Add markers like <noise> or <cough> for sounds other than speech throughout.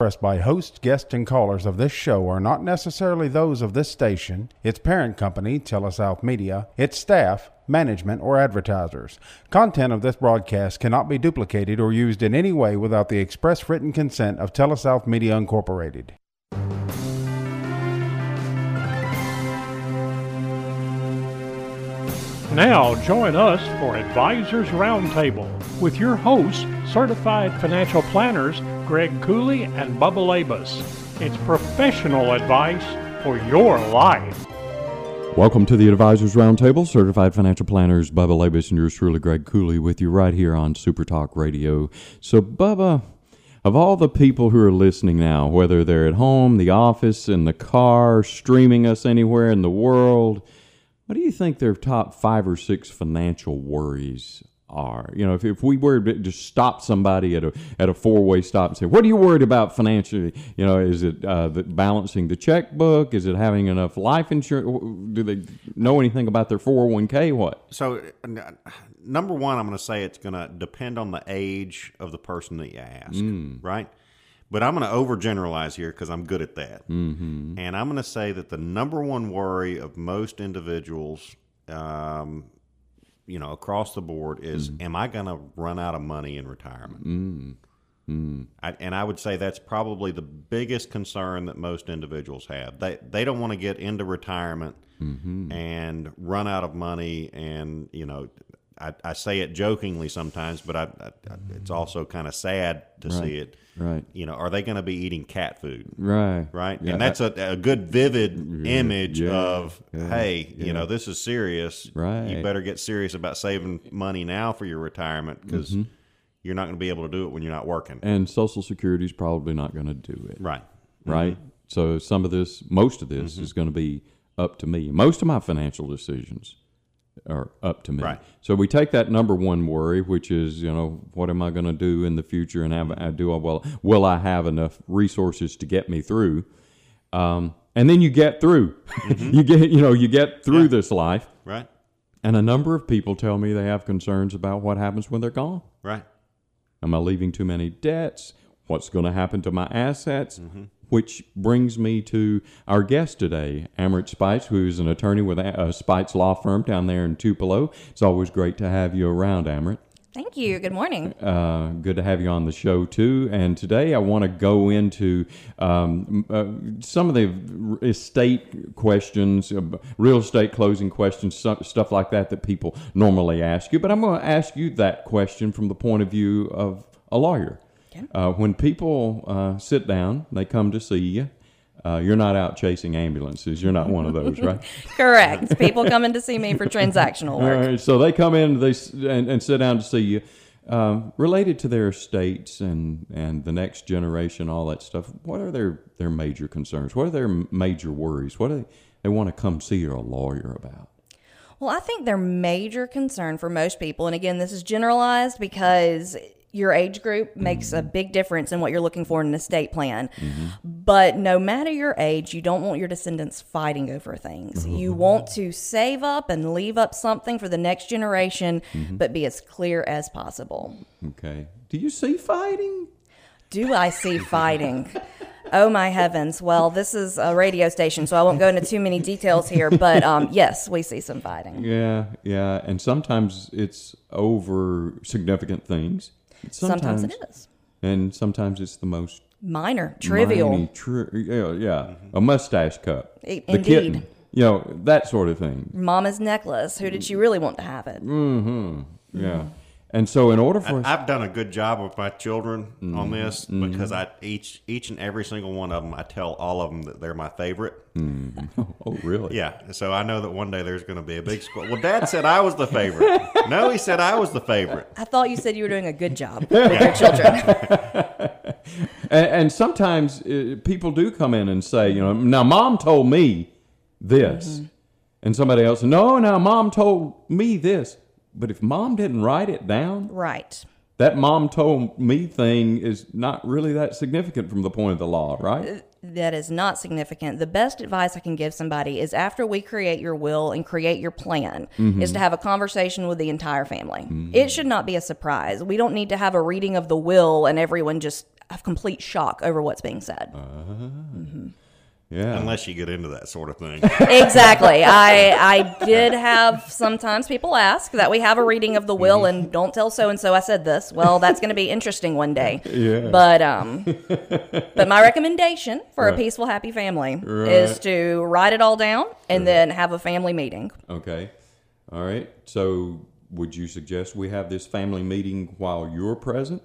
expressed by hosts, guests, and callers of this show are not necessarily those of this station, its parent company, Telesouth Media, its staff, management, or advertisers. Content of this broadcast cannot be duplicated or used in any way without the express written consent of Telesouth Media Incorporated. Now join us for Advisors Roundtable with your hosts, certified financial planners Greg Cooley and Bubba Labus. It's professional advice for your life. Welcome to the Advisors Roundtable. Certified financial planners Bubba Labus and yours truly, Greg Cooley, with you right here on Super Talk Radio. So, Bubba, of all the people who are listening now, whether they're at home, the office, in the car, streaming us anywhere in the world, what do you think their top five or six financial worries are? You know, if, if we were to just stop somebody at a at a four way stop and say, "What are you worried about financially?" You know, is it uh, the, balancing the checkbook? Is it having enough life insurance? Do they know anything about their four hundred one k? What? So, uh, number one, I'm going to say it's going to depend on the age of the person that you ask, right? But I'm going to overgeneralize here because I'm good at that. Mm-hmm. And I'm going to say that the number one worry of most individuals, um, you know, across the board is, mm. am I going to run out of money in retirement? Mm, mm. I, and I would say that's probably the biggest concern that most individuals have. They they don't want to get into retirement mm-hmm. and run out of money, and you know, I, I say it jokingly sometimes, but I, I, I it's also kind of sad to see it. Right. You know, are they going to be eating cat food? Right. Right, Yeah, and that's a, a good vivid image yeah, of, yeah, hey, yeah. you know, this is serious. Right. You better get serious about saving money now for your retirement because Mm-hmm. you're not going to be able to do it when you're not working. and Social Security is probably not going to do it. right. Right. So some of this, most of this, is going to be up to me. Most of my financial decisions are up to me. Right. So we take that number one worry, which is, you know, what am I going to do in the future, and have, I do I well, will I have enough resources to get me through? Um, and then you get through. <laughs> you get, you know, you get through this life. Right. And a number of people tell me they have concerns about what happens when they're gone. Right. Am I leaving too many debts? What's going to happen to my assets? Mm-hmm. Which brings me to our guest today, Amrit Spites, who's an attorney with uh, Spites Law Firm down there in Tupelo. It's always great to have you around, Amrit. Thank you. Good morning. Uh, good to have you on the show too. And today I want to go into um, uh, some of the estate questions, uh, real estate closing questions, stuff like that that people normally ask you. But I'm going to ask you that question from the point of view of a lawyer. Uh, when people uh, sit down, they come to see you. Uh, you're not out chasing ambulances. You're not one of those, right? <laughs> Correct. People coming to see me for transactional work. right, so they come in they and, and sit down to see you. Um, related to their estates and, and the next generation, all that stuff. What are their, their major concerns? What are their major worries? What do they, they want to come see a lawyer about? Well, I think their major concern for most people, and again, this is generalized because your age group makes a big difference in what you're looking for in an estate plan. But no matter your age, you don't want your descendants fighting over things. You want to save up and leave up something for the next generation, but be as clear as possible. Okay. Do you see fighting? Do I see fighting? Oh my heavens! Well, this is a radio station, so I won't go into too many details here. But um, <laughs> yes, we see some fighting. Yeah, yeah. And sometimes it's over significant things. Sometimes it is And sometimes it's the most minor, trivial. minor, tri- yeah, yeah. A mustache cut. I- The indeed. kitten. You know, that sort of thing. Mama's necklace. Who did she really want to have it? Mm-hmm. Yeah. And so, in order for I've done a good job with my children Mm-hmm. on this because I each each and every single one of them I tell all of them that they're my favorite. <laughs> oh, really? Yeah, so I know that one day there's going to be a big squad. Well, Dad said I was the favorite. <laughs> no, he said I was the favorite. I thought you said you were doing a good job <laughs> with your children. And, and sometimes uh, people do come in and say, you know, now mom told me this, and somebody else, no, now mom told me this. But if mom didn't write it down, right. that mom told me thing is not really that significant from the point of the law, right? That is not significant. The best advice I can give somebody is after we create your will and create your plan, mm-hmm. is to have a conversation with the entire family. Mm-hmm. It should not be a surprise. We don't need to have a reading of the will and everyone just have complete shock over what's being said. Ah. Mm-hmm. Yeah. Unless you get into that sort of thing. <laughs> exactly. I I did have sometimes people ask that we have a reading of the will and don't tell so and so I said this. Well, that's going to be interesting one day. <laughs> Yeah. But um <laughs> but my recommendation for a peaceful happy family is to write it all down and then have a family meeting. Okay. All right. So, would you suggest we have this family meeting while you're present?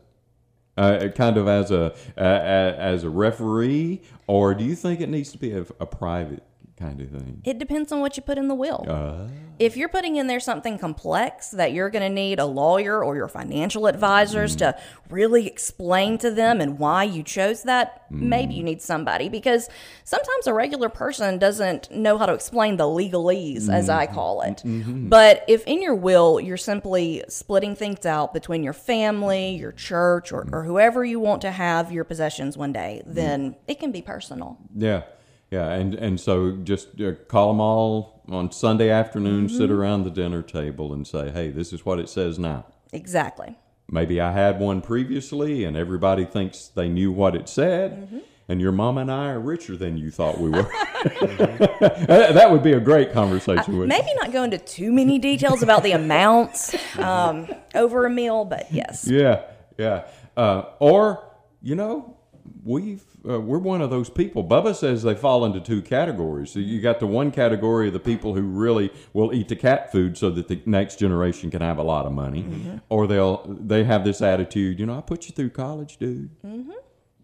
Uh, kind of as a uh, as a referee, or do you think it needs to be a, a private kind of thing? It depends on what you put in the will. Uh, if you're putting in there something complex that you're going to need a lawyer or your financial advisors to really explain to them and why you chose that, maybe you mm. need somebody because sometimes a regular person doesn't know how to explain the legalese, as I mm-hmm. call it. Mm-hmm. But if in your will you're simply splitting things out between your family, your church, or, mm-hmm. or whoever you want to have your possessions one day, then it can be personal. yeah, yeah, and and so just uh, call them all on Sunday afternoon, sit around the dinner table, and say, "Hey, this is what it says now." Exactly. Maybe I had one previously, and everybody thinks they knew what it said. And your mom and I are richer than you thought we were. <laughs> <laughs> that that would be a great conversation with Maybe not go into too many details about the amounts <laughs> um, over a meal, but yes. Yeah, yeah. Uh, or you know, we've uh, we're one of those people. Bubba says they fall into two categories. So you got the one category of the people who really will eat the cat food so that the next generation can have a lot of money, or they'll they have this attitude. You know, I put you through college, dude.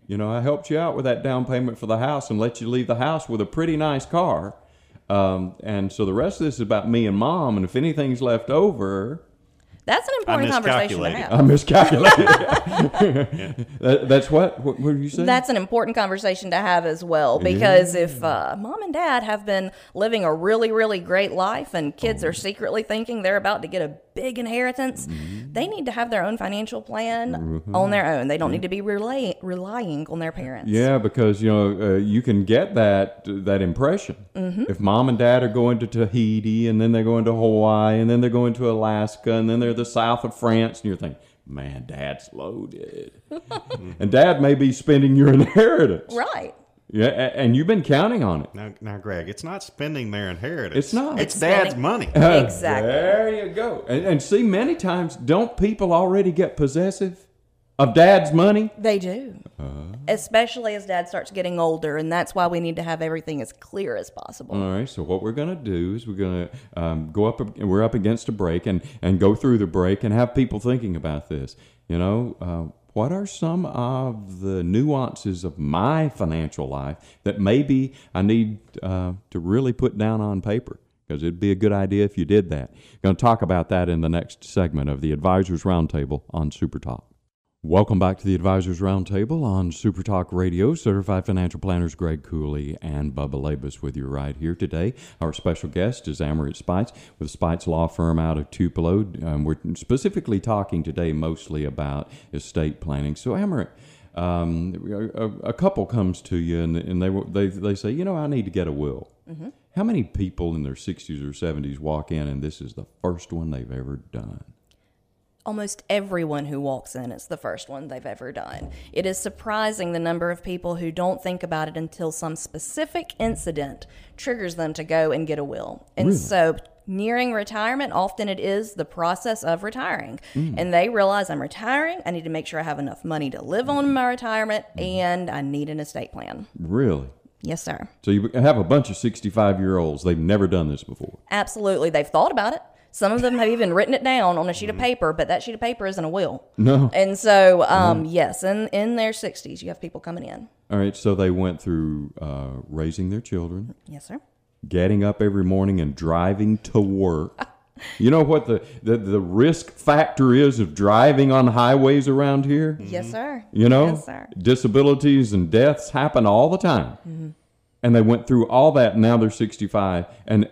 You know, I helped you out with that down payment for the house and let you leave the house with a pretty nice car. Um, and so the rest of this is about me and mom. And if anything's left over, That's an important conversation to have. I miscalculated. <laughs> That- that's what? What, what did you say? That's an important conversation to have as well because if uh, mom and dad have been living a really, really great life and kids are secretly thinking they're about to get a big inheritance, mm-hmm. they need to have their own financial plan mm-hmm. on their own. They don't need to be rely- relying on their parents. yeah, because you know uh, you can get that that impression mm-hmm. if mom and dad are going to Tahiti and then they're going to Hawaii and then they're going to Alaska and then they're the south of France and you're thinking, man, dad's loaded, <laughs> and dad may be spending your <laughs> inheritance. Right. Yeah, and you've been counting on it. Now, now, Greg, it's not spending their inheritance. It's not. It's, It's dad's spending- money. <laughs> Exactly. There you go. And, and see, many times, don't people already get possessive of dad's money? They do. Especially as dad starts getting older, and that's why we need to have everything as clear as possible. All right. So what we're going to do is we're going to um, go up. We're up against a break and and go through the break and have people thinking about this. You know, uh, what are some of the nuances of my financial life that maybe I need uh, to really put down on paper? Because it'd be a good idea if you did that. Going to talk about that in the next segment of the Advisors Roundtable on Super Talk. Welcome back to the Advisors Roundtable on Super Talk Radio. Certified financial planners Greg Cooley and Bubba Labus with you right here today. Our special guest is Amarit Spites with Spites Law Firm out of Tupelo. Um, we're specifically talking today mostly about estate planning. So, Amarit, um, a, a couple comes to you and, and they, they, they say, you know, I need to get a will. How many people in their 60s or 70s walk in and this is the first one they've ever done? Almost everyone who walks in it's the first one they've ever done. It is surprising the number of people who don't think about it until some specific incident triggers them to go and get a will. And so nearing retirement often it is the process of retiring hmm. and they realize i'm retiring i need to make sure i have enough money to live on in my retirement hmm. and i need an estate plan Really? yes sir So you have a bunch of 65 year olds. They've never done this before. absolutely they've thought about it some of them have even written it down on a sheet of paper but that sheet of paper isn't a will No. And so, um, yes, in, in their 60s, you have people coming in. All right. So they went through uh, raising their children, Yes, sir. getting up every morning and driving to work. you know what the, the, the risk factor is of driving on highways around here? Yes, sir. You know, Yes, sir. disabilities and deaths happen all the time. Mm-hmm. And they went through all that. And now they're 65. And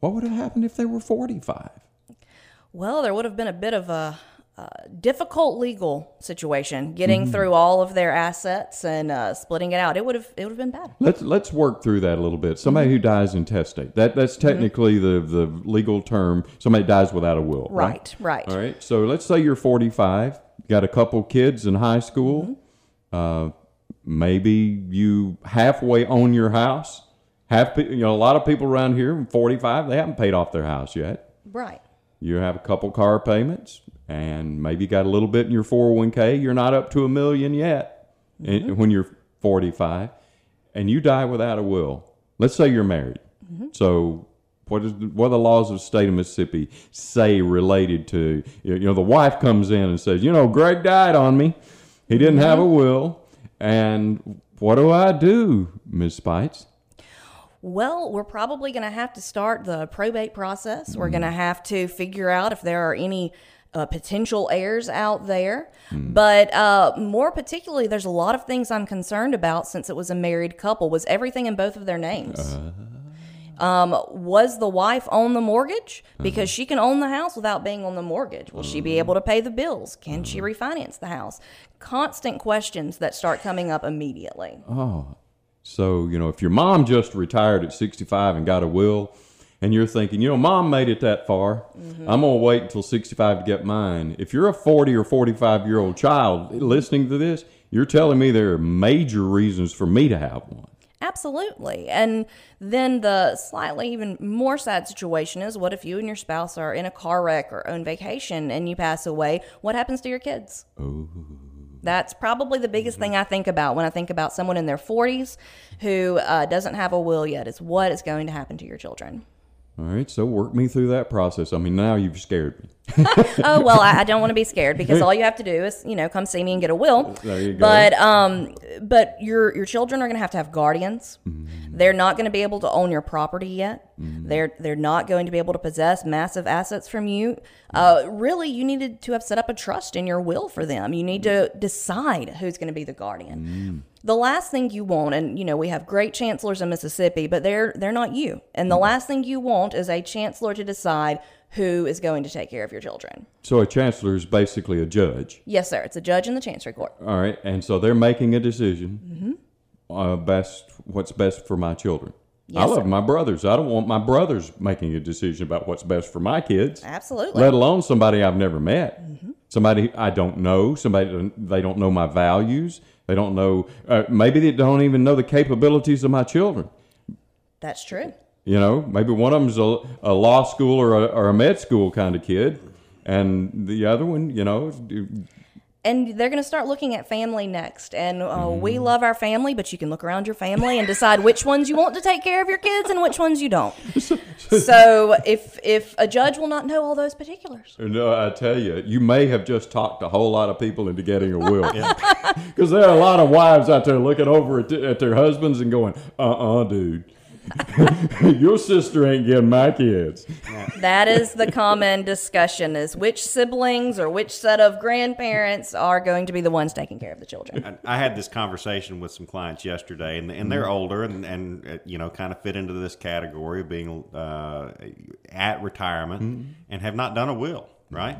what would have happened if they were 45? Well, there would have been a bit of a, uh difficult legal situation getting Mm-hmm. through all of their assets and uh, splitting it out. It would have it would have been bad. Let's let's work through that a little bit. Somebody who dies intestate. That that's technically the the legal term. Somebody dies without a will. Right, right. All right. So let's say you're 45, got a couple kids in high school, Uh, maybe you halfway own your house. Half, you know, a lot of people around here, 45, they haven't paid off their house yet. Right. You have a couple car payments, and maybe you got a little bit in your 401k. You're not up to a million yet in- when you're 45, and you die without a will. Let's say you're married. Mm-hmm. So, what is what do the laws of the state of Mississippi say related to you know the wife comes in and says, you know, Greg died on me. He didn't have mm-hmm. a will, and what do I do, Miss Spites? Well, we're probably going to have to start the probate process. We're going to have to figure out if there are any uh, potential heirs out there. But uh, more particularly, there's a lot of things I'm concerned about since it was a married couple. Was everything in both of their names? Um, was the wife on the mortgage? Because she can own the house without being on the mortgage. Will she be able to pay the bills? Can she refinance the house? Constant questions that start coming up immediately. So, you know, if your mom just retired at 65 and got a will, and you're thinking, you know, mom made it that far, mm-hmm. I'm going to wait until 65 to get mine. If you're a 40 or 45 year old child listening to this, you're telling me there are major reasons for me to have one. Absolutely. And then the slightly even more sad situation is what if you and your spouse are in a car wreck or on vacation and you pass away? What happens to your kids? That's probably the biggest thing I think about when I think about someone in their 40s who uh, doesn't have a will yet, is what is going to happen to your children. All right, so work me through that process. I mean, now you've scared me. <laughs> oh well, I, I don't want to be <laughs> scared because all you have to do is you know come see me and get a will. There you go. But um, but your your children are going to have to have guardians. They're not going to be able to own your property yet. They're they're not going to be able to possess massive assets from you. Uh, really, you needed to have set up a trust in your will for them. You need to decide who's going to be the guardian. The last thing you want, and you know we have great chancellors in Mississippi, but they're they're not you. And the mm-hmm. last thing you want is a chancellor to decide who is going to take care of your children. So a chancellor is basically a judge. Yes, sir. It's a judge in the chancery court. All right, and so they're making a decision. Mm-hmm. Uh, best, what's best for my children. I love sir. my brothers. I don't want my brothers making a decision about what's best for my kids. Absolutely. Let alone somebody I've never met, mm-hmm. Somebody I don't know, somebody they don't know my values. They don't know. Uh, maybe they don't even know the capabilities of my children. That's true. You know, maybe one of them's a, a law school or a, or a med school kind of kid, and the other one, you know, And they're going to start looking at family next. And uh, Mm-hmm. we love our family, but you can look around your family and decide which ones you want to take care of your kids and which ones you don't. <laughs> so if if a judge will not know all those particulars. No, I tell you, you may have just talked a whole lot of people into getting a will. <laughs> Because <laughs> there are a lot of wives out there looking over at, at their husbands and going, uh uh dude. <laughs> Your sister ain't getting my kids. <laughs> That is the common discussion is which siblings or which set of grandparents are going to be the ones taking care of the children. I I had this conversation with some clients yesterday, and, and they're older and, and uh, you know kind of fit into this category of being uh, at retirement and have not done a will, right?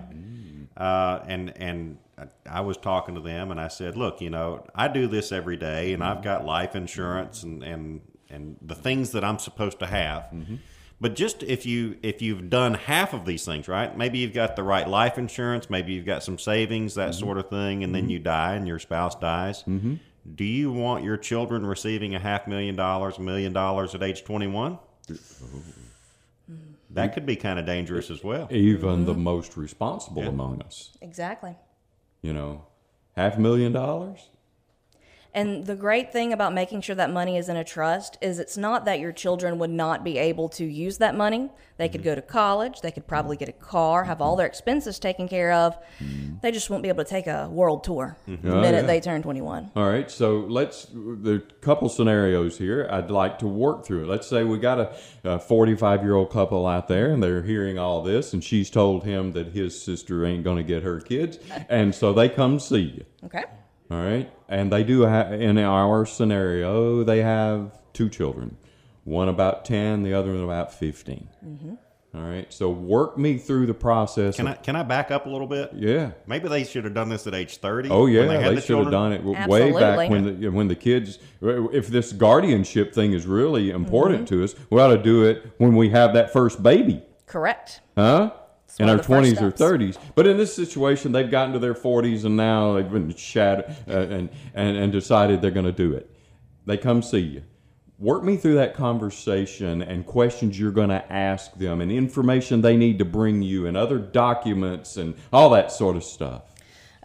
Uh, and and I was talking to them, and I said, "Look, you know, I do this every day, and I've got life insurance and and and the things that I'm supposed to have." But just if you if you've done half of these things right, maybe you've got the right life insurance, maybe you've got some savings, that mm-hmm. sort of thing, and then mm-hmm. you die and your spouse dies. Mm-hmm. Do you want your children receiving a half million dollars, a million dollars at age twenty one? That could be kind of dangerous as well. Even the mm-hmm. most responsible among us. Exactly. You know, half a million dollars? And the great thing about making sure that money is in a trust is it's not that your children would not be able to use that money. They could go to college, they could probably get a car, have all their expenses taken care of. They just won't be able to take a world tour mm-hmm. the Oh, minute yeah. they turn 21. All right, so let's. There are a couple scenarios here. I'd like to work through it. Let's say we got a 45 year old couple out there, and they're hearing all this, and she's told him that his sister ain't going to get her kids, <laughs> and so they come see you. Okay? All right, and they do have in our scenario they have two children, one about 10, the other about 15. Mm-hmm. All right, so work me through the process. Can of- I can I back up a little bit? yeah. Maybe they should have done this at age thirty. Oh yeah, when they, they, had the should have done it w- way back when the when the kids. If this guardianship thing is really important mm-hmm. to us, we ought to do it when we have that first baby, Correct. huh? In one our of the first 20s or 30s. But in this situation, they've gotten to their 40s and now they've been shattered uh, and, and, and decided they're going to do it. They come see you. Work me through that conversation and questions you're going to ask them and information they need to bring you and other documents and all that sort of stuff.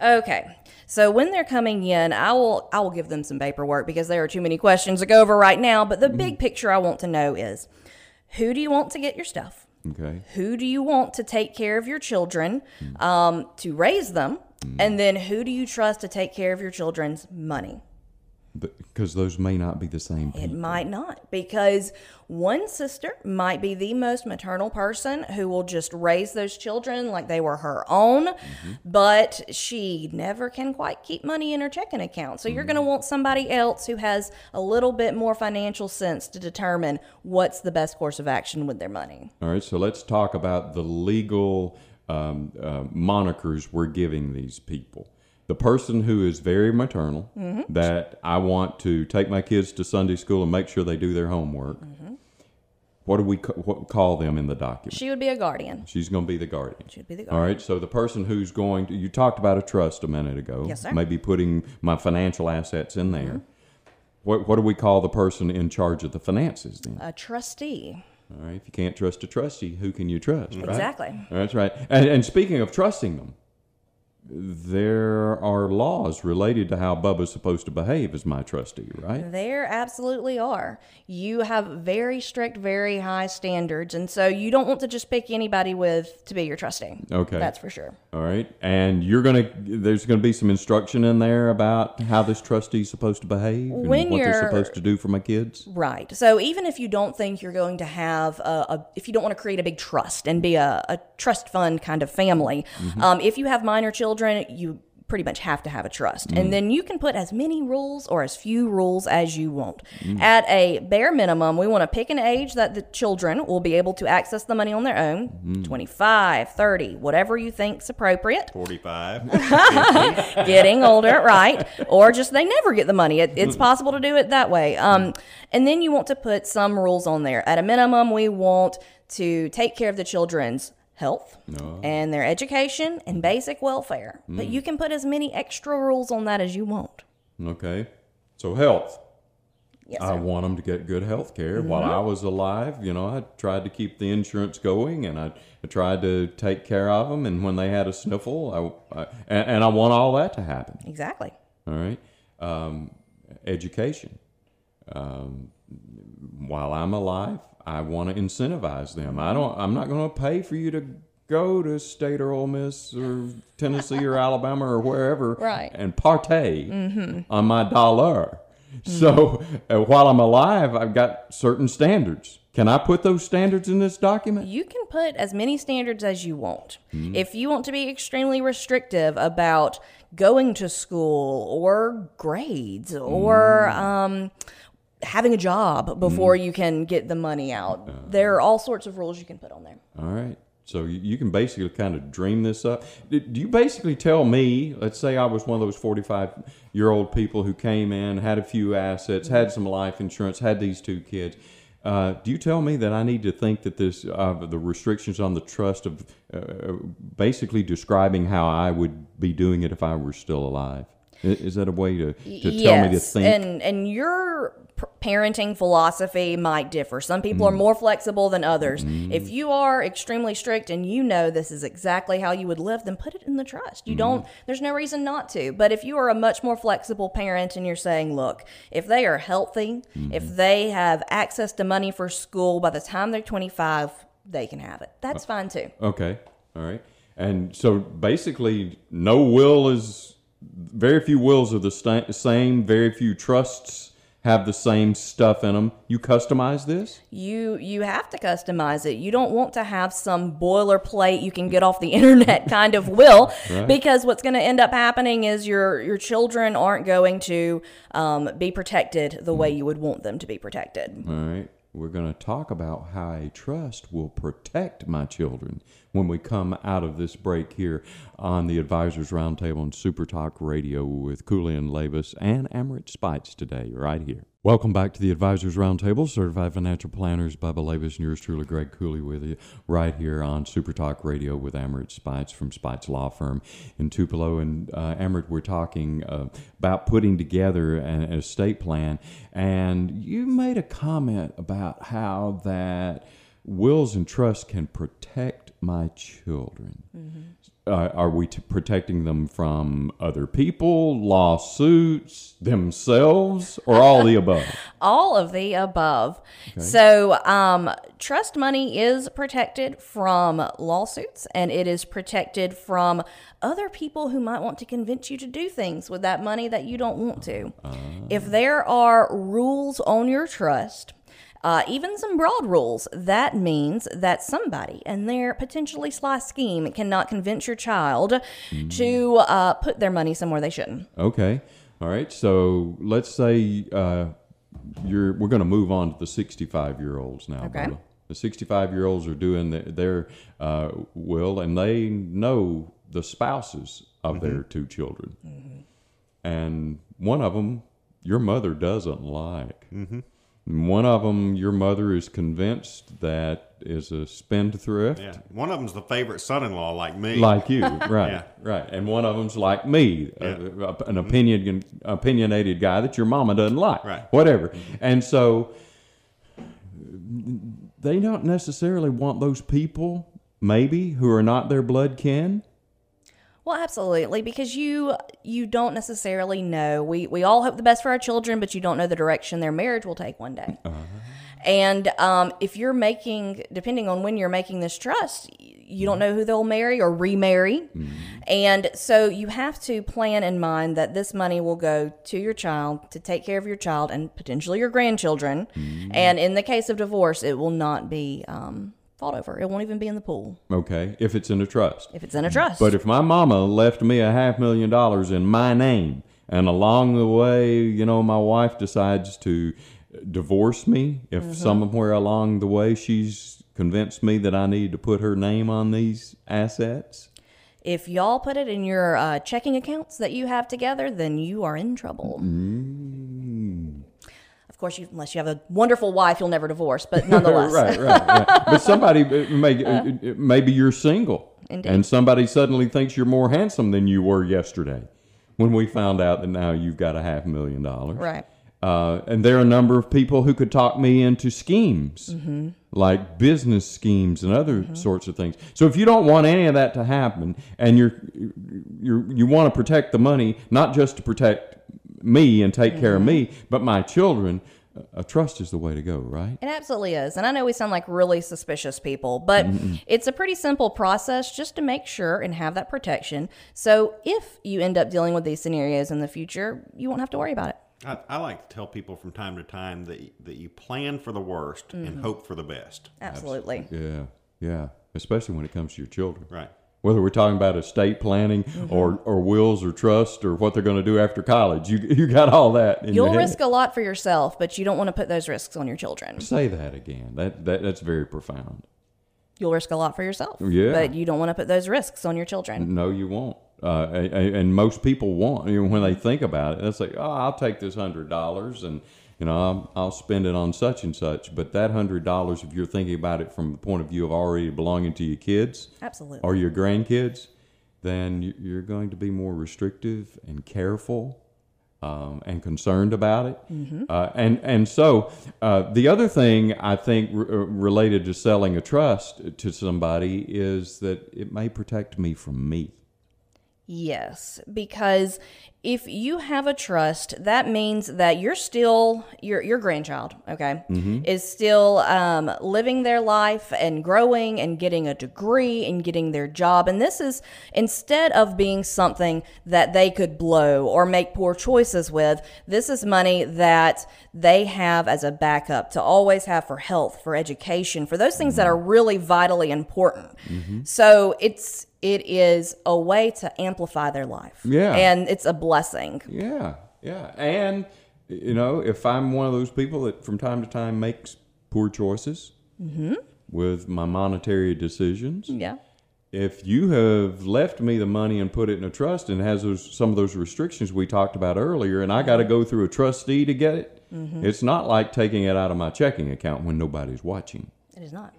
Okay. So when they're coming in, I will I will give them some paperwork because there are too many questions to go over right now, but the big picture I want to know is who do you want to get your stuff? Okay. Who do you want to take care of your children, um, to raise them? And then who do you trust to take care of your children's money? Because those may not be the same It might not, because one sister might be the most maternal person who will just raise those children like they were her own, but she never can quite keep money in her checking account. So you're going to want somebody else who has a little bit more financial sense to determine what's the best course of action with their money. All right, so let's talk about the legal um, uh, monikers we're giving these people. The person who is very maternal, that I want to take my kids to Sunday school and make sure they do their homework. What do we ca- what, call them in the document? She would be a guardian. She's going to be the guardian. She'd be the All guardian. right, so the person who's going to, you talked about a trust a minute ago. Yes, sir. Maybe putting my financial assets in there. Mm-hmm. What, what do we call the person in charge of the finances then? A trustee. All right, if you can't trust a trustee, who can you trust? Right? Exactly. That's right. And, and speaking of trusting them, there are laws related to how Bubba's supposed to behave as my trustee, right? There absolutely are. You have very strict, very high standards, and so you don't want to just pick anybody with to be your trustee. Okay. That's for sure. All right. And you're going to, there's going to be some instruction in there about how this trustee's supposed to behave and When what they're supposed to do for my kids. Right. So even if you don't think you're going to have a, a if you don't want to create a big trust and be a, a trust fund kind of family, um, if you have minor children, you pretty much have to have a trust. And mm. then you can put as many rules or as few rules as you want. At a bare minimum, we want to pick an age that the children will be able to access the money on their own mm-hmm. 25, 30, whatever you think's appropriate. 45. <laughs> <laughs> getting older, right? Or just they never get the money. It, it's mm-hmm. possible to do it that way. Um, and then you want to put some rules on there. At a minimum, we want to take care of the children's health and their education and basic welfare. But you can put as many extra rules on that as you want. Okay. So health. Yes, I. Mm-hmm. want them to get good health care. While I was alive, you know, I tried to keep the insurance going and I, I tried to take care of them. And when they had a sniffle, I, I and, and I want all that to happen. Exactly. All right. Um, education. Um, while I'm alive, I want to incentivize them. I don't. I'm not going to pay for you to go to State or Ole Miss or Tennessee or Alabama or wherever Right. and partay on my dollar. So uh, while I'm alive, I've got certain standards. Can I put those standards in this document? You can put as many standards as you want. If you want to be extremely restrictive about going to school or grades or um, having a job before you can get the money out, there are all sorts of rules you can put on there. All right. So you, you can basically kind of dream this up. Do you basically tell me, let's say I was one of those 45 year old people who came in, had a few assets, had some life insurance, had these two kids. Uh, do you tell me that I need to think that this, uh, the restrictions on the trust of uh, basically describing how I would be doing it if I were still alive? Is that a way to, to tell me to think? and and your parenting philosophy might differ. Some people Mm. are more flexible than others. If you are extremely strict and you know this is exactly how you would live, then put it in the trust. Mm. You don't. There's no reason not to. But if you are a much more flexible parent and you're saying, look, if they are healthy, Mm-hmm. if they have access to money for school by the time they're 25, they can have it. That's fine too. Okay. All right. And so basically, no will is very few wills are the sta- same. Very few trusts have the same stuff in them. You customize this? you you have to customize it. You don't want to have some boilerplate you can get off the <laughs> internet kind of will, because what's going to end up happening is your your children aren't going to um, be protected the way you would want them to be protected. All right. We're going to talk about how a trust will protect my children when we come out of this break here on the Advisors Roundtable on Super Talk Radio with Cooley and Labus and Amarit Spites today, right here. Welcome back to the Advisors Roundtable. Certified Financial Planners, Bubba Labus, and yours truly, Greg Cooley, with you right here on Super Talk Radio with Amarit Spites from Spites Law Firm in Tupelo. And uh, Amarit, we're talking uh, about putting together an, an estate plan. And you made a comment about how that wills and trusts can protect my children. Uh, are we protecting them from other people, lawsuits, themselves, or all the above? <laughs> all of the above. So, um, trust money is protected from lawsuits and it is protected from other people who might want to convince you to do things with that money that you don't want to. If there are rules on your trust, uh, even some broad rules, that means that somebody in their potentially sly scheme cannot convince your child to uh, put their money somewhere they shouldn't. Okay. All right. So let's say uh, you're. We're going to move on to the 65 year olds now. Okay. Bubba. The 65 year olds are doing their, their uh, will, and they know the spouses of their two children, and one of them your mother doesn't like. Mm-hmm. One of them, your mother is convinced that is a spendthrift. Yeah. One of them's the favorite son-in-law, like me. like you, <laughs> right, Yeah. right, and one of them's like me, uh, an opinion opinionated guy that your mama doesn't like, Right. Whatever, and so they don't necessarily want those people, maybe who are not their blood kin. Well, absolutely, because you you don't necessarily know. We we all hope the best for our children, but you don't know the direction their marriage will take one day. And um, if you're making, depending on when you're making this trust, you don't know who they'll marry or remarry, and so you have to plan in mind that this money will go to your child to take care of your child and potentially your grandchildren. And in the case of divorce, it will not be um, fought over. It won't even be in the pool Okay, if it's in a trust. if it's in a trust. But if my mama left me a half million dollars in my name, and along the way, you know, my wife decides to divorce me, if Mm-hmm. somewhere along the way she's convinced me that I need to put her name on these assets, If y'all put it in your uh, checking accounts that you have together, then you are in trouble. Mm. Of course, you, unless you have a wonderful wife, you'll never divorce. But nonetheless, <laughs> right, right, right. But somebody may, uh, maybe you're single, Indeed. and somebody suddenly thinks you're more handsome than you were yesterday. When we found out that now you've got a half million dollars, right? Uh, and there are a number of people who could talk me into schemes, like business schemes and other sorts of things. So if you don't want any of that to happen, and you're, you're you want to protect the money, not just to protect me and take care of me, mm-hmm. but my children, a trust is the way to go, right? It absolutely is. And I know we sound like really suspicious people, but it's a pretty simple process just to make sure and have that protection. So if you end up dealing with these scenarios in the future, you won't have to worry about it. I, I like to tell people from time to time that that you plan for the worst and mm-hmm. hope for the best. Absolutely. Yeah, yeah. Especially when it comes to your children. Right. Whether we're talking about estate planning or, or wills or trust or what they're going to do after college, you you got all that. In You'll risk a lot for yourself, but you don't want to put those risks on your children. Say that again. That, that that's very profound. You'll risk a lot for yourself. Yeah. But you don't want to put those risks on your children. No, you won't. Uh, and most people want. You know, when they think about it, they say, "Oh, I'll take this hundred dollars, and you know, I'll, I'll spend it on such and such." But that hundred dollars, if you're thinking about it from the point of view of already belonging to your kids Absolutely. or your grandkids, then you- you're going to be more restrictive and careful. Um, and concerned about it, uh, and and so uh, the other thing I think r- uh, related to selling a trust to somebody is that it may protect me from me. Yes, because if you have a trust, that means that you're still your your grandchild, okay, mm-hmm. is still um, living their life and growing and getting a degree and getting their job. And this is instead of being something that they could blow or make poor choices with. This is money that they have as a backup to always have for health, for education, for those things that are mm-hmm. really vitally important. Mm-hmm. So it's it is a way to amplify their life. Yeah. And it's a blessing. Yeah, yeah. And, you know, if I'm one of those people that from time to time makes poor choices mm-hmm. with my monetary decisions, Yeah. if you have left me the money and put it in a trust and has those some of those restrictions we talked about earlier, and I mm-hmm. got to go through a trustee to get it, mm-hmm. it's not like taking it out of my checking account when nobody's watching. It is not.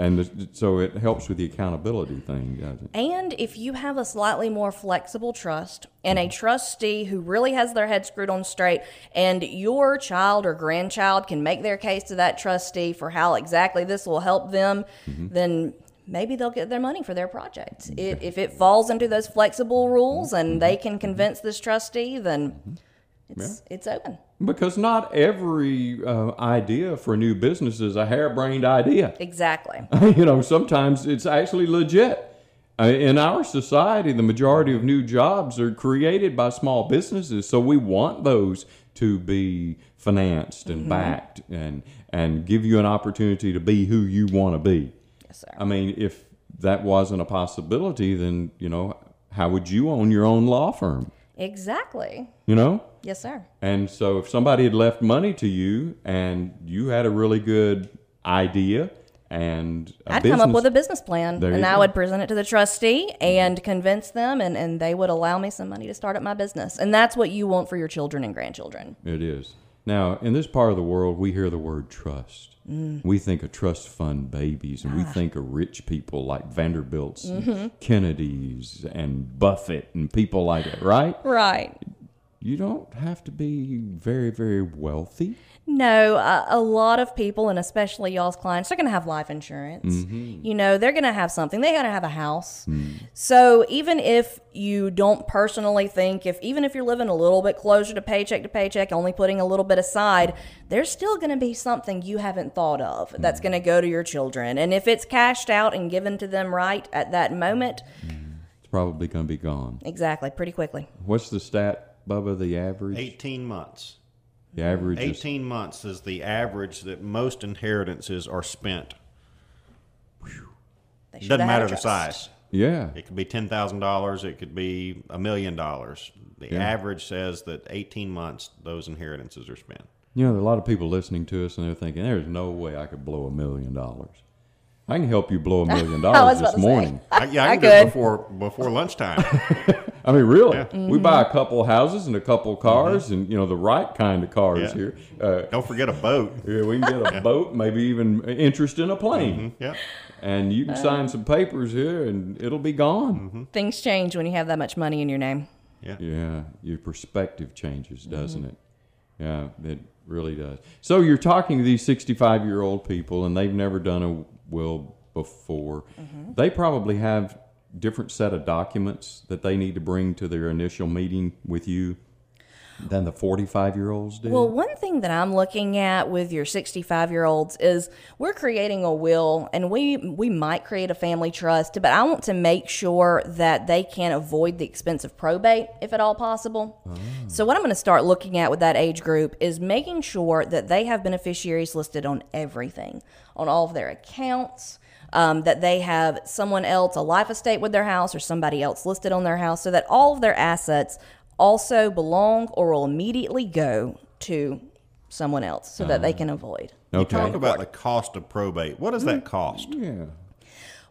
And so it helps with the accountability thing, doesn't it? And if you have a slightly more flexible trust and a mm-hmm. trustee who really has their head screwed on straight, and your child or grandchild can make their case to that trustee for how exactly this will help them, mm-hmm. then maybe they'll get their money for their project. It, if it falls into those flexible rules and mm-hmm. they can convince this trustee, then it's, it's open. Because not every uh, idea for a new business is a harebrained idea. Exactly. <laughs> you know, sometimes it's actually legit. Uh, In our society, the majority of new jobs are created by small businesses, so we want those to be financed and backed and and give you an opportunity to be who you want to be. Yes, sir. I mean, if that wasn't a possibility, then you know, how would you own your own law firm? Exactly. You know, Yes, sir. and so if somebody had left money to you and you had a really good idea and a I'd business, come up with a business plan There and I go. would present it to the trustee and convince them and, and they would allow me some money to start up my business. And that's what you want for your children and grandchildren. It is. Now, in this part of the world, we hear the word trust. Mm. We think of trust fund babies, and we Ah. think of rich people like Vanderbilts, Mm-hmm. and Kennedys, and Buffett, and people like that, right? Right. You don't have to be very, very wealthy. No, a, a lot of people, and especially y'all's clients, they're going to have life insurance. Mm-hmm. You know, they're going to have something. They're going to have a house. Mm. So even if you don't personally think, if even if you're living a little bit closer to paycheck to paycheck, only putting a little bit aside, there's still going to be something you haven't thought of that's mm. going to go to your children. And if it's cashed out and given to them right at that moment, mm. It's probably going to be gone. exactly, pretty quickly. What's the stat, Bubba? The average? 18 months. The average is 18 months is the average that most inheritances are spent. They doesn't matter the size. yeah. It could be ten thousand dollars. It could be a million dollars. The average says that eighteen months those inheritances are spent. You know, there are a lot of people listening to us, and they're thinking, "There's no way I could blow a million dollars." I can help you blow a million <laughs> dollars this morning. I, yeah, I, I can do it could. before before lunchtime. <laughs> I mean, really, we Mm-hmm. buy a couple houses and a couple cars, and you know the right kind of cars Yeah. here. Uh, Don't forget a boat. yeah, we can get a <laughs> boat, maybe even interest in a plane, Yeah, and you can Uh. sign some papers here, and it'll be gone. Mm-hmm. Things change when you have that much money in your name. yeah. Yeah, your perspective changes, Mm-hmm. doesn't it? Yeah, it really does. So you're talking to these 65 year old people, and they've never done a will before. Mm-hmm. They probably have different set of documents that they need to bring to their initial meeting with you than the 45 year olds do. Well, one thing that I'm looking at with your 65 year olds is we're creating a will and we we might create a family trust, but I want to make sure that they can avoid the expense of probate if at all possible. Ah. So what I'm going to start looking at with that age group is making sure that they have beneficiaries listed on everything, on all of their accounts. Um, that they have someone else, a life estate with their house, or somebody else listed on their house, so that all of their assets also belong or will immediately go to someone else so that they can avoid. okay. Talk about the cost of probate. What does that cost? yeah.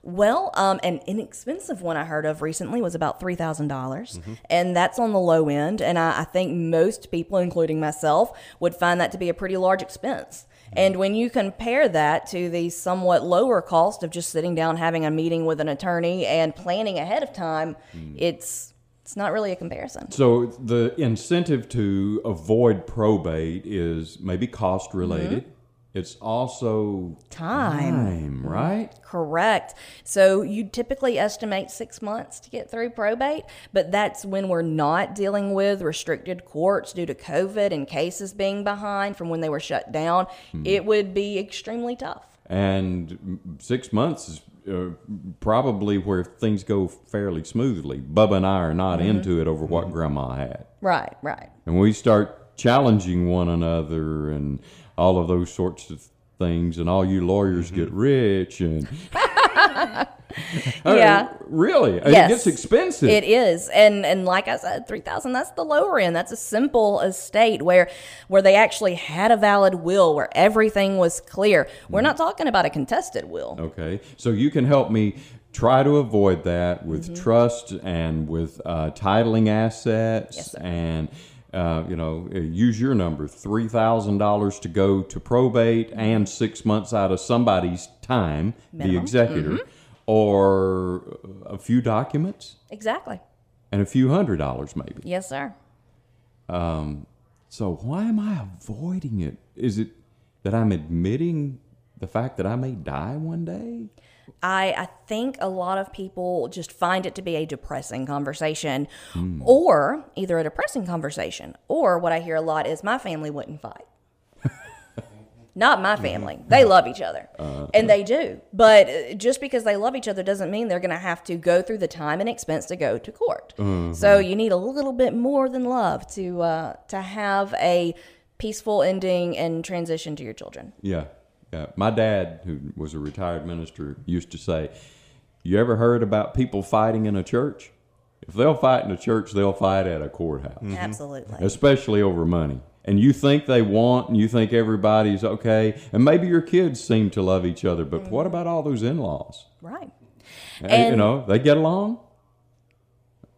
Well, um, an inexpensive one I heard of recently was about three dollars, and that's on the low end. And I, I think most people, including myself, would find that to be a pretty large expense. And when you compare that to the somewhat lower cost of just sitting down, having a meeting with an attorney, and planning ahead of time, hmm. it's it's not really a comparison. So the incentive to avoid probate is maybe cost related. Mm-hmm. It's also Time. time, mm-hmm. right? Correct. So you typically estimate six months to get through probate, but that's when we're not dealing with restricted courts due to COVID and cases being behind from when they were shut down. Hmm. It would be extremely tough. and six months is uh, probably where things go fairly smoothly. Bubba and I are not mm-hmm. into it over what mm-hmm. Grandma had, Right, right. and we start challenging one another and all of those sorts of things, and all you lawyers get rich and. <laughs> Uh, Yeah. really, it gets expensive. It is, and and like I said, three thousand. That's the lower end. That's a simple estate where where they actually had a valid will, where everything was clear. We're not talking about a contested will. Okay, so you can help me try to avoid that with trust and with uh, titling assets Yes, and uh, you know uh, use your number three thousand dollars to go to probate and six months out of somebody's time, the Minimum. executor, or a few documents Exactly. and a few hundred dollars maybe. Yes, sir. So why am I avoiding it? Is it that I'm admitting the fact that I may die one day? I, I think a lot of people just find it to be a depressing conversation, hmm. or either a depressing conversation, or what I hear a lot is my family wouldn't fight. <laughs> Not my mm-hmm. family. They love each other. Uh, uh. and they do. But uh, just because they love each other doesn't mean they're going to have to go through the time and expense to go to court. Mm-hmm. So you need a little bit more than love to uh, to have a peaceful ending and transition to your children. Yeah, yeah. My dad, who was a retired minister, used to say, "You ever heard about people fighting in a church? If they'll fight in a church, they'll fight at a courthouse, mm-hmm. Absolutely. especially over money." And you think they want, and you think everybody's okay, and maybe your kids seem to love each other, but mm-hmm. what about all those in-laws? Right. you And- know, they get along.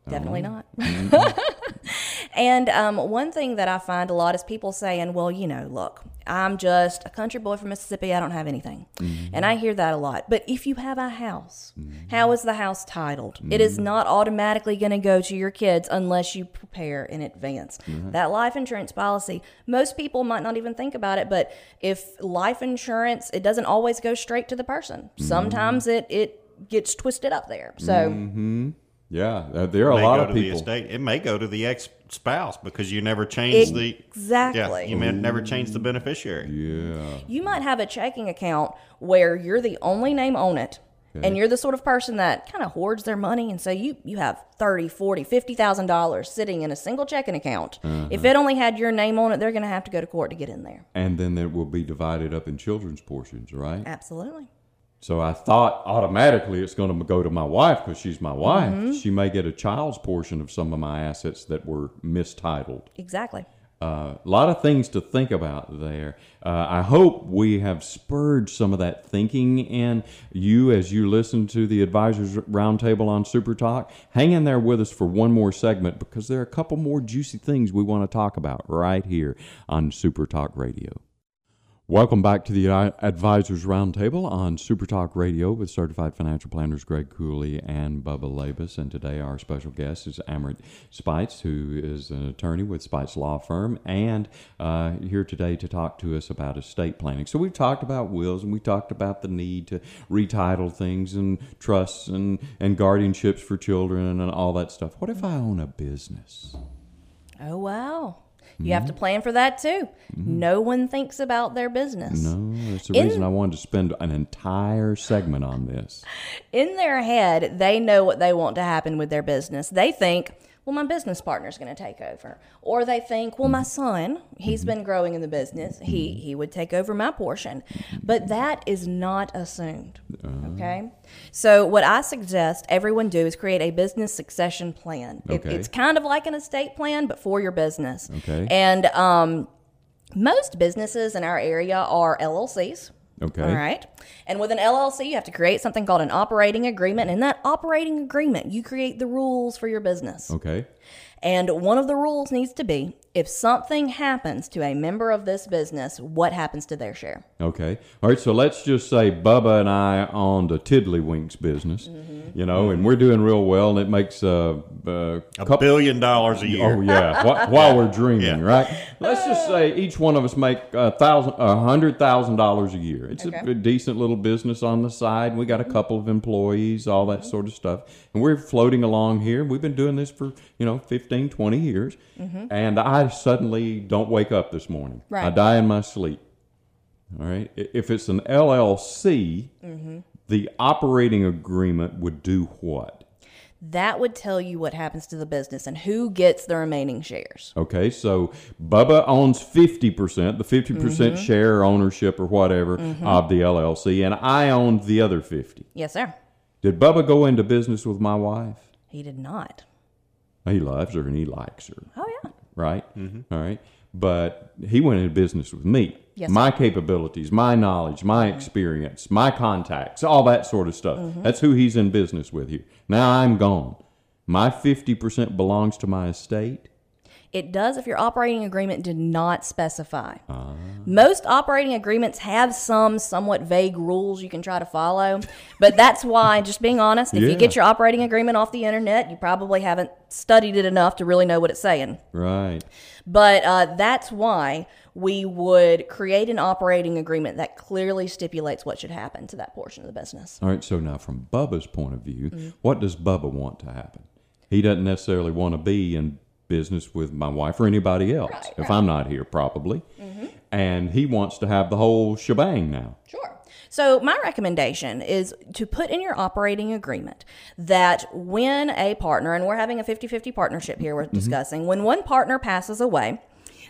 Definitely not. <laughs> Mm-hmm. and um, one thing that I find a lot is people saying, well, you know, look, I'm just a country boy from Mississippi. I don't have anything. Mm-hmm. And I hear that a lot. But if you have a house, mm-hmm. how is the house titled? It is mm-hmm. not automatically going to go to your kids unless you prepare in advance. That life insurance policy, most people might not even think about it, but if life insurance, it doesn't always go straight to the person. Sometimes it, it gets twisted up there. So. Yeah, uh, there are a lot go of to the people. estate. It may go to the ex spouse because you never changed the Exactly. Yeah, you may never changed the beneficiary. Yeah, You might have a checking account where you're the only name on it. And you're the sort of person that kind of hoards their money. And so you, you have 30, 40, $50,000 sitting in a single checking account. If it only had your name on it, they're going to have to go to court to get in there. and then it will be divided up in children's portions, right? Absolutely. So I thought automatically it's going to go to my wife because she's my wife. She may get a child's portion of some of my assets that were mistitled. Exactly. Uh, a lot of things to think about there. Uh, I hope we have spurred some of that thinking in you as you listen to the Advisors Roundtable on Super Talk. Hang in there with us for one more segment because there are a couple more juicy things we want to talk about right here on Super Talk Radio. Welcome back to the Advisors Roundtable on Super Talk Radio with certified financial planners Greg Cooley and Bubba Labus. And today our special guest is Amrit Spites, who is an attorney with Spites Law Firm, and uh, here today to talk to us about estate planning. So we've talked about wills and we talked about the need to retitle things and trusts and, and guardianships for children and all that stuff. What if I own a business? Oh, wow. You have to mm-hmm. plan for that too. Mm-hmm. No one thinks about their business. No, that's the In- reason I wanted to spend an entire segment on this. in their head, they know what they want to happen with their business. They think, well, my business partner's going to take over. Or they think, well, my son, he's been growing in the business. He he would take over my portion. But that is not assumed. Okay? So what I suggest everyone do is create a business succession plan. It- Okay. it's kind of like an estate plan, but for your business. Okay. And um, most businesses in our area are LLCs. Okay. All right. And with an LLC, you have to create something called an operating agreement. And in that operating agreement, you create the rules for your business. Okay. And one of the rules needs to be if something happens to a member of this business, what happens to their share? Okay. All right. So let's just say Bubba and I owned a Tiddlywinks business, you know, and we're doing real well, and it makes uh, uh, A billion dollars a year. Oh yeah, Wh- while <laughs> we're dreaming, Yeah. right? Let's just say each one of us make a thousand, a hundred thousand dollars a year. It's a, Okay. a decent little business on the side. We got a couple of employees, all that sort of stuff, and we're floating along here. We've been doing this for you know 15, 20 years, and I suddenly don't wake up this morning. I die in my sleep. All right. If it's an LLC, the operating agreement would do what? That would tell you what happens to the business and who gets the remaining shares. Okay, so Bubba owns 50%, the 50% Mm-hmm. share ownership or whatever of the LLC, and I owned the other 50. Yes, sir. Did Bubba go into business with my wife? He did not. He loves her and he likes her, Oh, yeah. Right? All right. But he went into business with me. Yes, my capabilities, my knowledge, my experience, my contacts, all that sort of stuff. Mm-hmm. That's who he's in business with here. Now I'm gone. My 50% belongs to my estate. It does if your operating agreement did not specify. Most operating agreements have some somewhat vague rules you can try to follow, but that's why, just being honest, if Yeah. you get your operating agreement off the internet, you probably haven't studied it enough to really know what it's saying. Right. But uh, that's why we would create an operating agreement that clearly stipulates what should happen to that portion of the business. All right, so now from Bubba's point of view, Mm-hmm. what does Bubba want to happen? He doesn't necessarily want to be in business with my wife or anybody else, Right, if right. I'm not here, probably. And he wants to have the whole shebang now. Sure. So, my recommendation is to put in your operating agreement that when a partner, and we're having a 50 50 partnership here, we're discussing, when one partner passes away,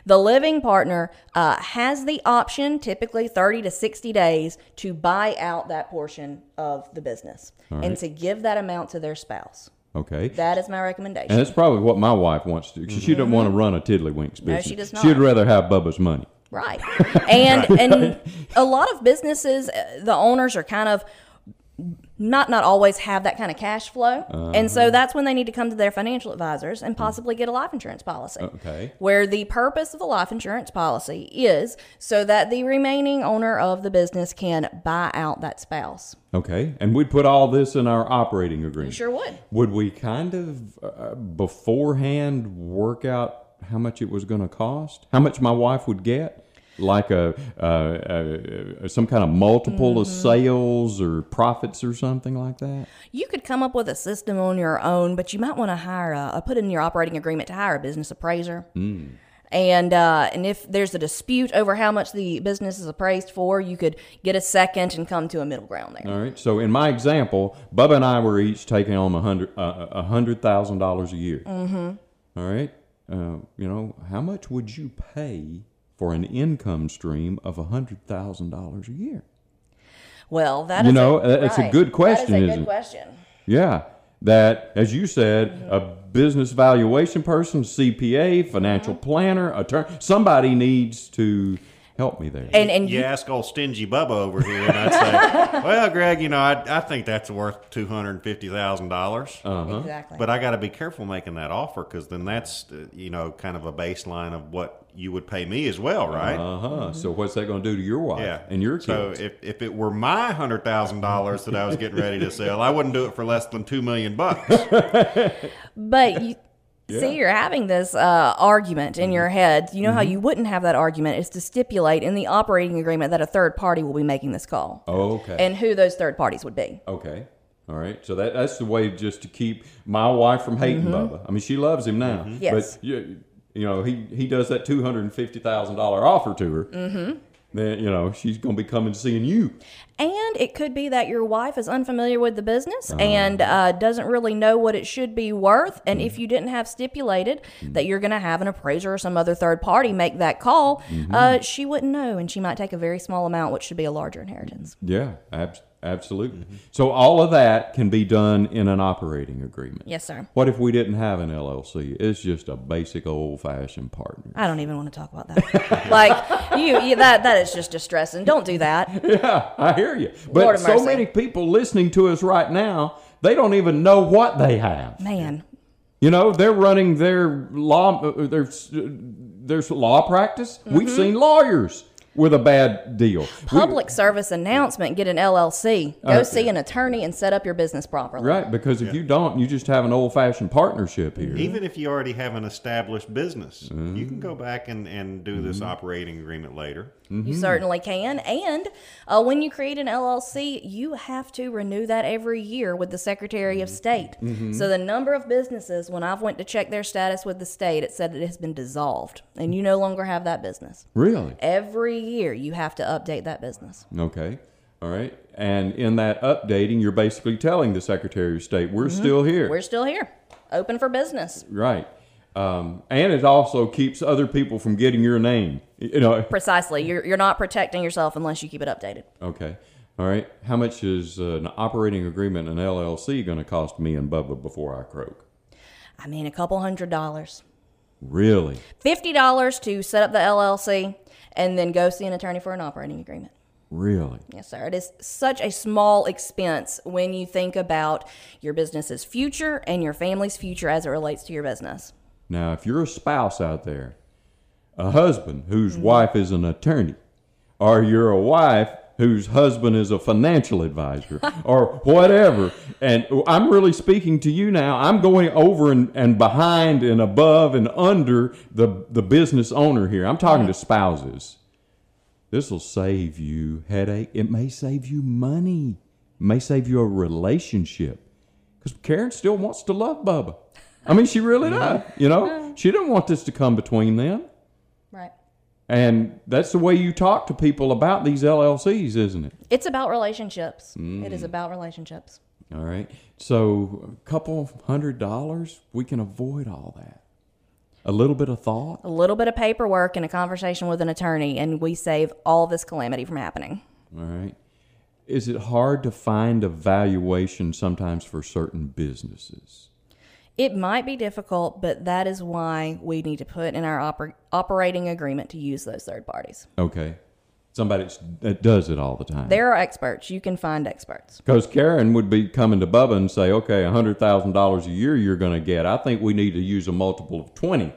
the living partner uh, has the option, typically 30 to 60 days, to buy out that portion of the business and to give that amount to their spouse. Okay. That is my recommendation. And that's probably what my wife wants to do. 'cause She doesn't want to run a tiddlywinks business. Mm-hmm. she does not. She'd rather have Bubba's money. Right. And and <laughs> a lot of businesses, uh, the owners are kind of not not always have that kind of cash flow, and so that's when they need to come to their financial advisors and possibly get a life insurance policy. Okay. Where the purpose of the life insurance policy is so that the remaining owner of the business can buy out that spouse. Okay. And we'd put all this in our operating agreement. Sure would. Would we kind of uh, beforehand work out how much it was going to cost? How much my wife would get? Like a, uh, uh, some kind of multiple of Mm-hmm. sales or profits or something like that. You could come up with a system on your own, but you might want to hire a, put in your operating agreement to hire a business appraiser. And uh, and if there's a dispute over how much the business is appraised for, you could get a second and come to a middle ground there. All right. So in my example, Bubba and I were each taking on a hundred uh, a hundred thousand dollars a year. Mm-hmm. All right. Uh, you know, how much would you pay for an income stream of a hundred thousand dollars a year? Well, that You is know, a, that's a good question, That is a good it? question. Yeah. That, as you said, a business valuation person, CPA, financial Mm-hmm. planner, attorney, somebody needs to help me there. And and You you, ask old stingy Bubba over here, and I'd say, <laughs> "Well, Greg, you know, I, I think that's worth two hundred fifty thousand dollars." Uh-huh. exactly. But I got to be careful making that offer because then that's uh, you know kind of a baseline of what you would pay me as well, right? Uh huh. So what's that going to do to your wife Yeah, and your kids? So if, if it were my hundred thousand dollars that I was getting ready to sell, I wouldn't do it for less than two million bucks. <laughs> but you see, you're having this uh, argument in Mm-hmm. your head. You know how you wouldn't have that argument is to stipulate in the operating agreement that a third party will be making this call oh, okay. and who those third parties would be. Okay. All right. So that that's the way just to keep my wife from hating Bubba. I mean, she loves him now. Mm-hmm. Yes. But you, you know, he he does that two hundred and fifty thousand dollar offer to her. Mm-hmm. Then you know she's going to be coming seeing you. And it could be that your wife is unfamiliar with the business Uh-huh. and uh, doesn't really know what it should be worth. And Mm-hmm. if you didn't have stipulated that you're going to have an appraiser or some other third party make that call, Mm-hmm. uh, she wouldn't know, and she might take a very small amount, which should be a larger inheritance. Yeah. Ab- absolutely. So all of that can be done in an operating agreement. Yes, sir. What if we didn't have an LLC? It's just a basic old fashioned partner. I don't even want to talk about that. <laughs> like you, you, that that is just distressing. Don't do that. <laughs> Yeah, I hear you. But Lord so many people listening to us right now, they don't even know what they have. Man, You know, they're running their law, uh, their their law practice. We've Mm-hmm. seen lawyers with a bad deal. We- public service announcement. Get an LLC. Go Uh, see an attorney and set up your business properly. right, because if you don't, you just have an old fashioned partnership here. Even if you already have an established business, you Mm-hmm. can go back and, and do this operating agreement later. You certainly can. And uh, when you create an LLC, you have to renew that every year with the Secretary of State. So the number of businesses, when I've went to check their status with the state, it said it has been dissolved, and you no longer have that business. Really? Every year, you have to update that business. Okay. All right. And in that updating, you're basically telling the Secretary of State, we're still here. We're still here, open for business. right. Um, and it also keeps other people from getting your name. You know. Precisely. You're, you're not protecting yourself unless you keep it updated. Okay. All right. How much is uh, an operating agreement, an LLC, going to cost me and Bubba before I croak? I mean, a couple hundred dollars. Really? $50 to set up the LLC and then go see an attorney for an operating agreement. Really? Yes, sir. It is such a small expense when you think about your business's future and your family's future as it relates to your business. Now, if you're a spouse out there, a husband whose mm-hmm. wife is an attorney, or you're a wife whose husband is a financial advisor, or whatever, and I'm really speaking to you now, I'm going over and, and behind and above and under the, the business owner here. I'm talking to spouses. This will save you headache. It may save you money. It may save you a relationship. Because Karen still wants to love Bubba. I mean, she really does. You know, she didn't want this to come between them. And that's the way you talk to people about these LLCs, isn't it? It's about relationships. Mm. It is about relationships. All right. So, a couple hundred dollars, we can avoid all that. A little bit of thought. A little bit of paperwork and a conversation with an attorney, and we save all this calamity from happening. All right. Is it hard to find a valuation sometimes for certain businesses? It might be difficult, but that is why we need to put in our oper- operating agreement to use those third parties. Okay. Somebody that does it all the time. There are experts. You can find experts. Because Karen would be coming to Bubba and say, okay, $100,000 a year you're going to get. I think we need to use a multiple of 20.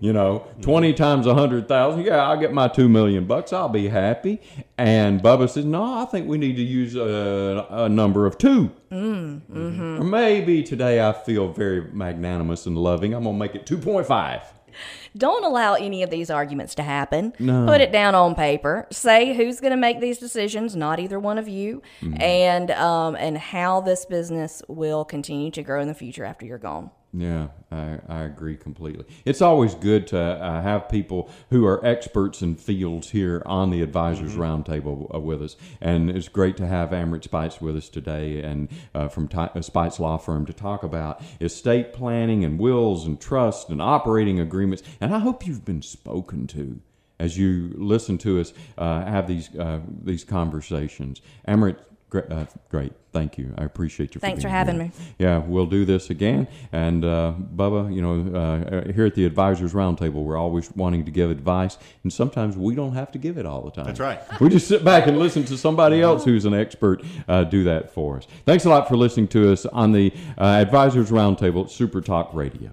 You know, 20 times a 100,000. Yeah, I'll get my 2 million bucks. I'll be happy. And Bubba says, no, I think we need to use a, a number of 2. Mm, mm-hmm. Or maybe today I feel very magnanimous and loving. I'm going to make it 2.5. Don't allow any of these arguments to happen. No. Put it down on paper. Say who's going to make these decisions, not either one of you, and um, and how this business will continue to grow in the future after you're gone. Yeah, I, I agree completely. It's always good to uh, have people who are experts in fields here on the Advisors Roundtable uh, with us. And it's great to have Amrit Spites with us today and uh, from Ti- uh, Spites Law Firm to talk about estate planning and wills and trust and operating agreements. And I hope you've been spoken to as you listen to us uh, have these uh, these conversations. Amrit, great, uh, great. Thank you. I appreciate you. Thanks for being having here. me. Yeah, we'll do this again. And uh, Bubba, you know, uh, here at the Advisors Roundtable, we're always wanting to give advice, and sometimes we don't have to give it all the time. That's right. <laughs> We just sit back and listen to somebody else who's an expert uh, do that for us. Thanks a lot for listening to us on the uh, Advisors Roundtable at Super Talk Radio.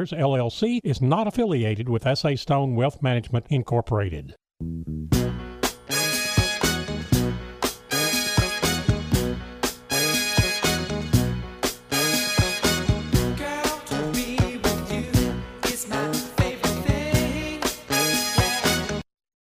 LLC is not affiliated with S.A. Stone Wealth Management Incorporated.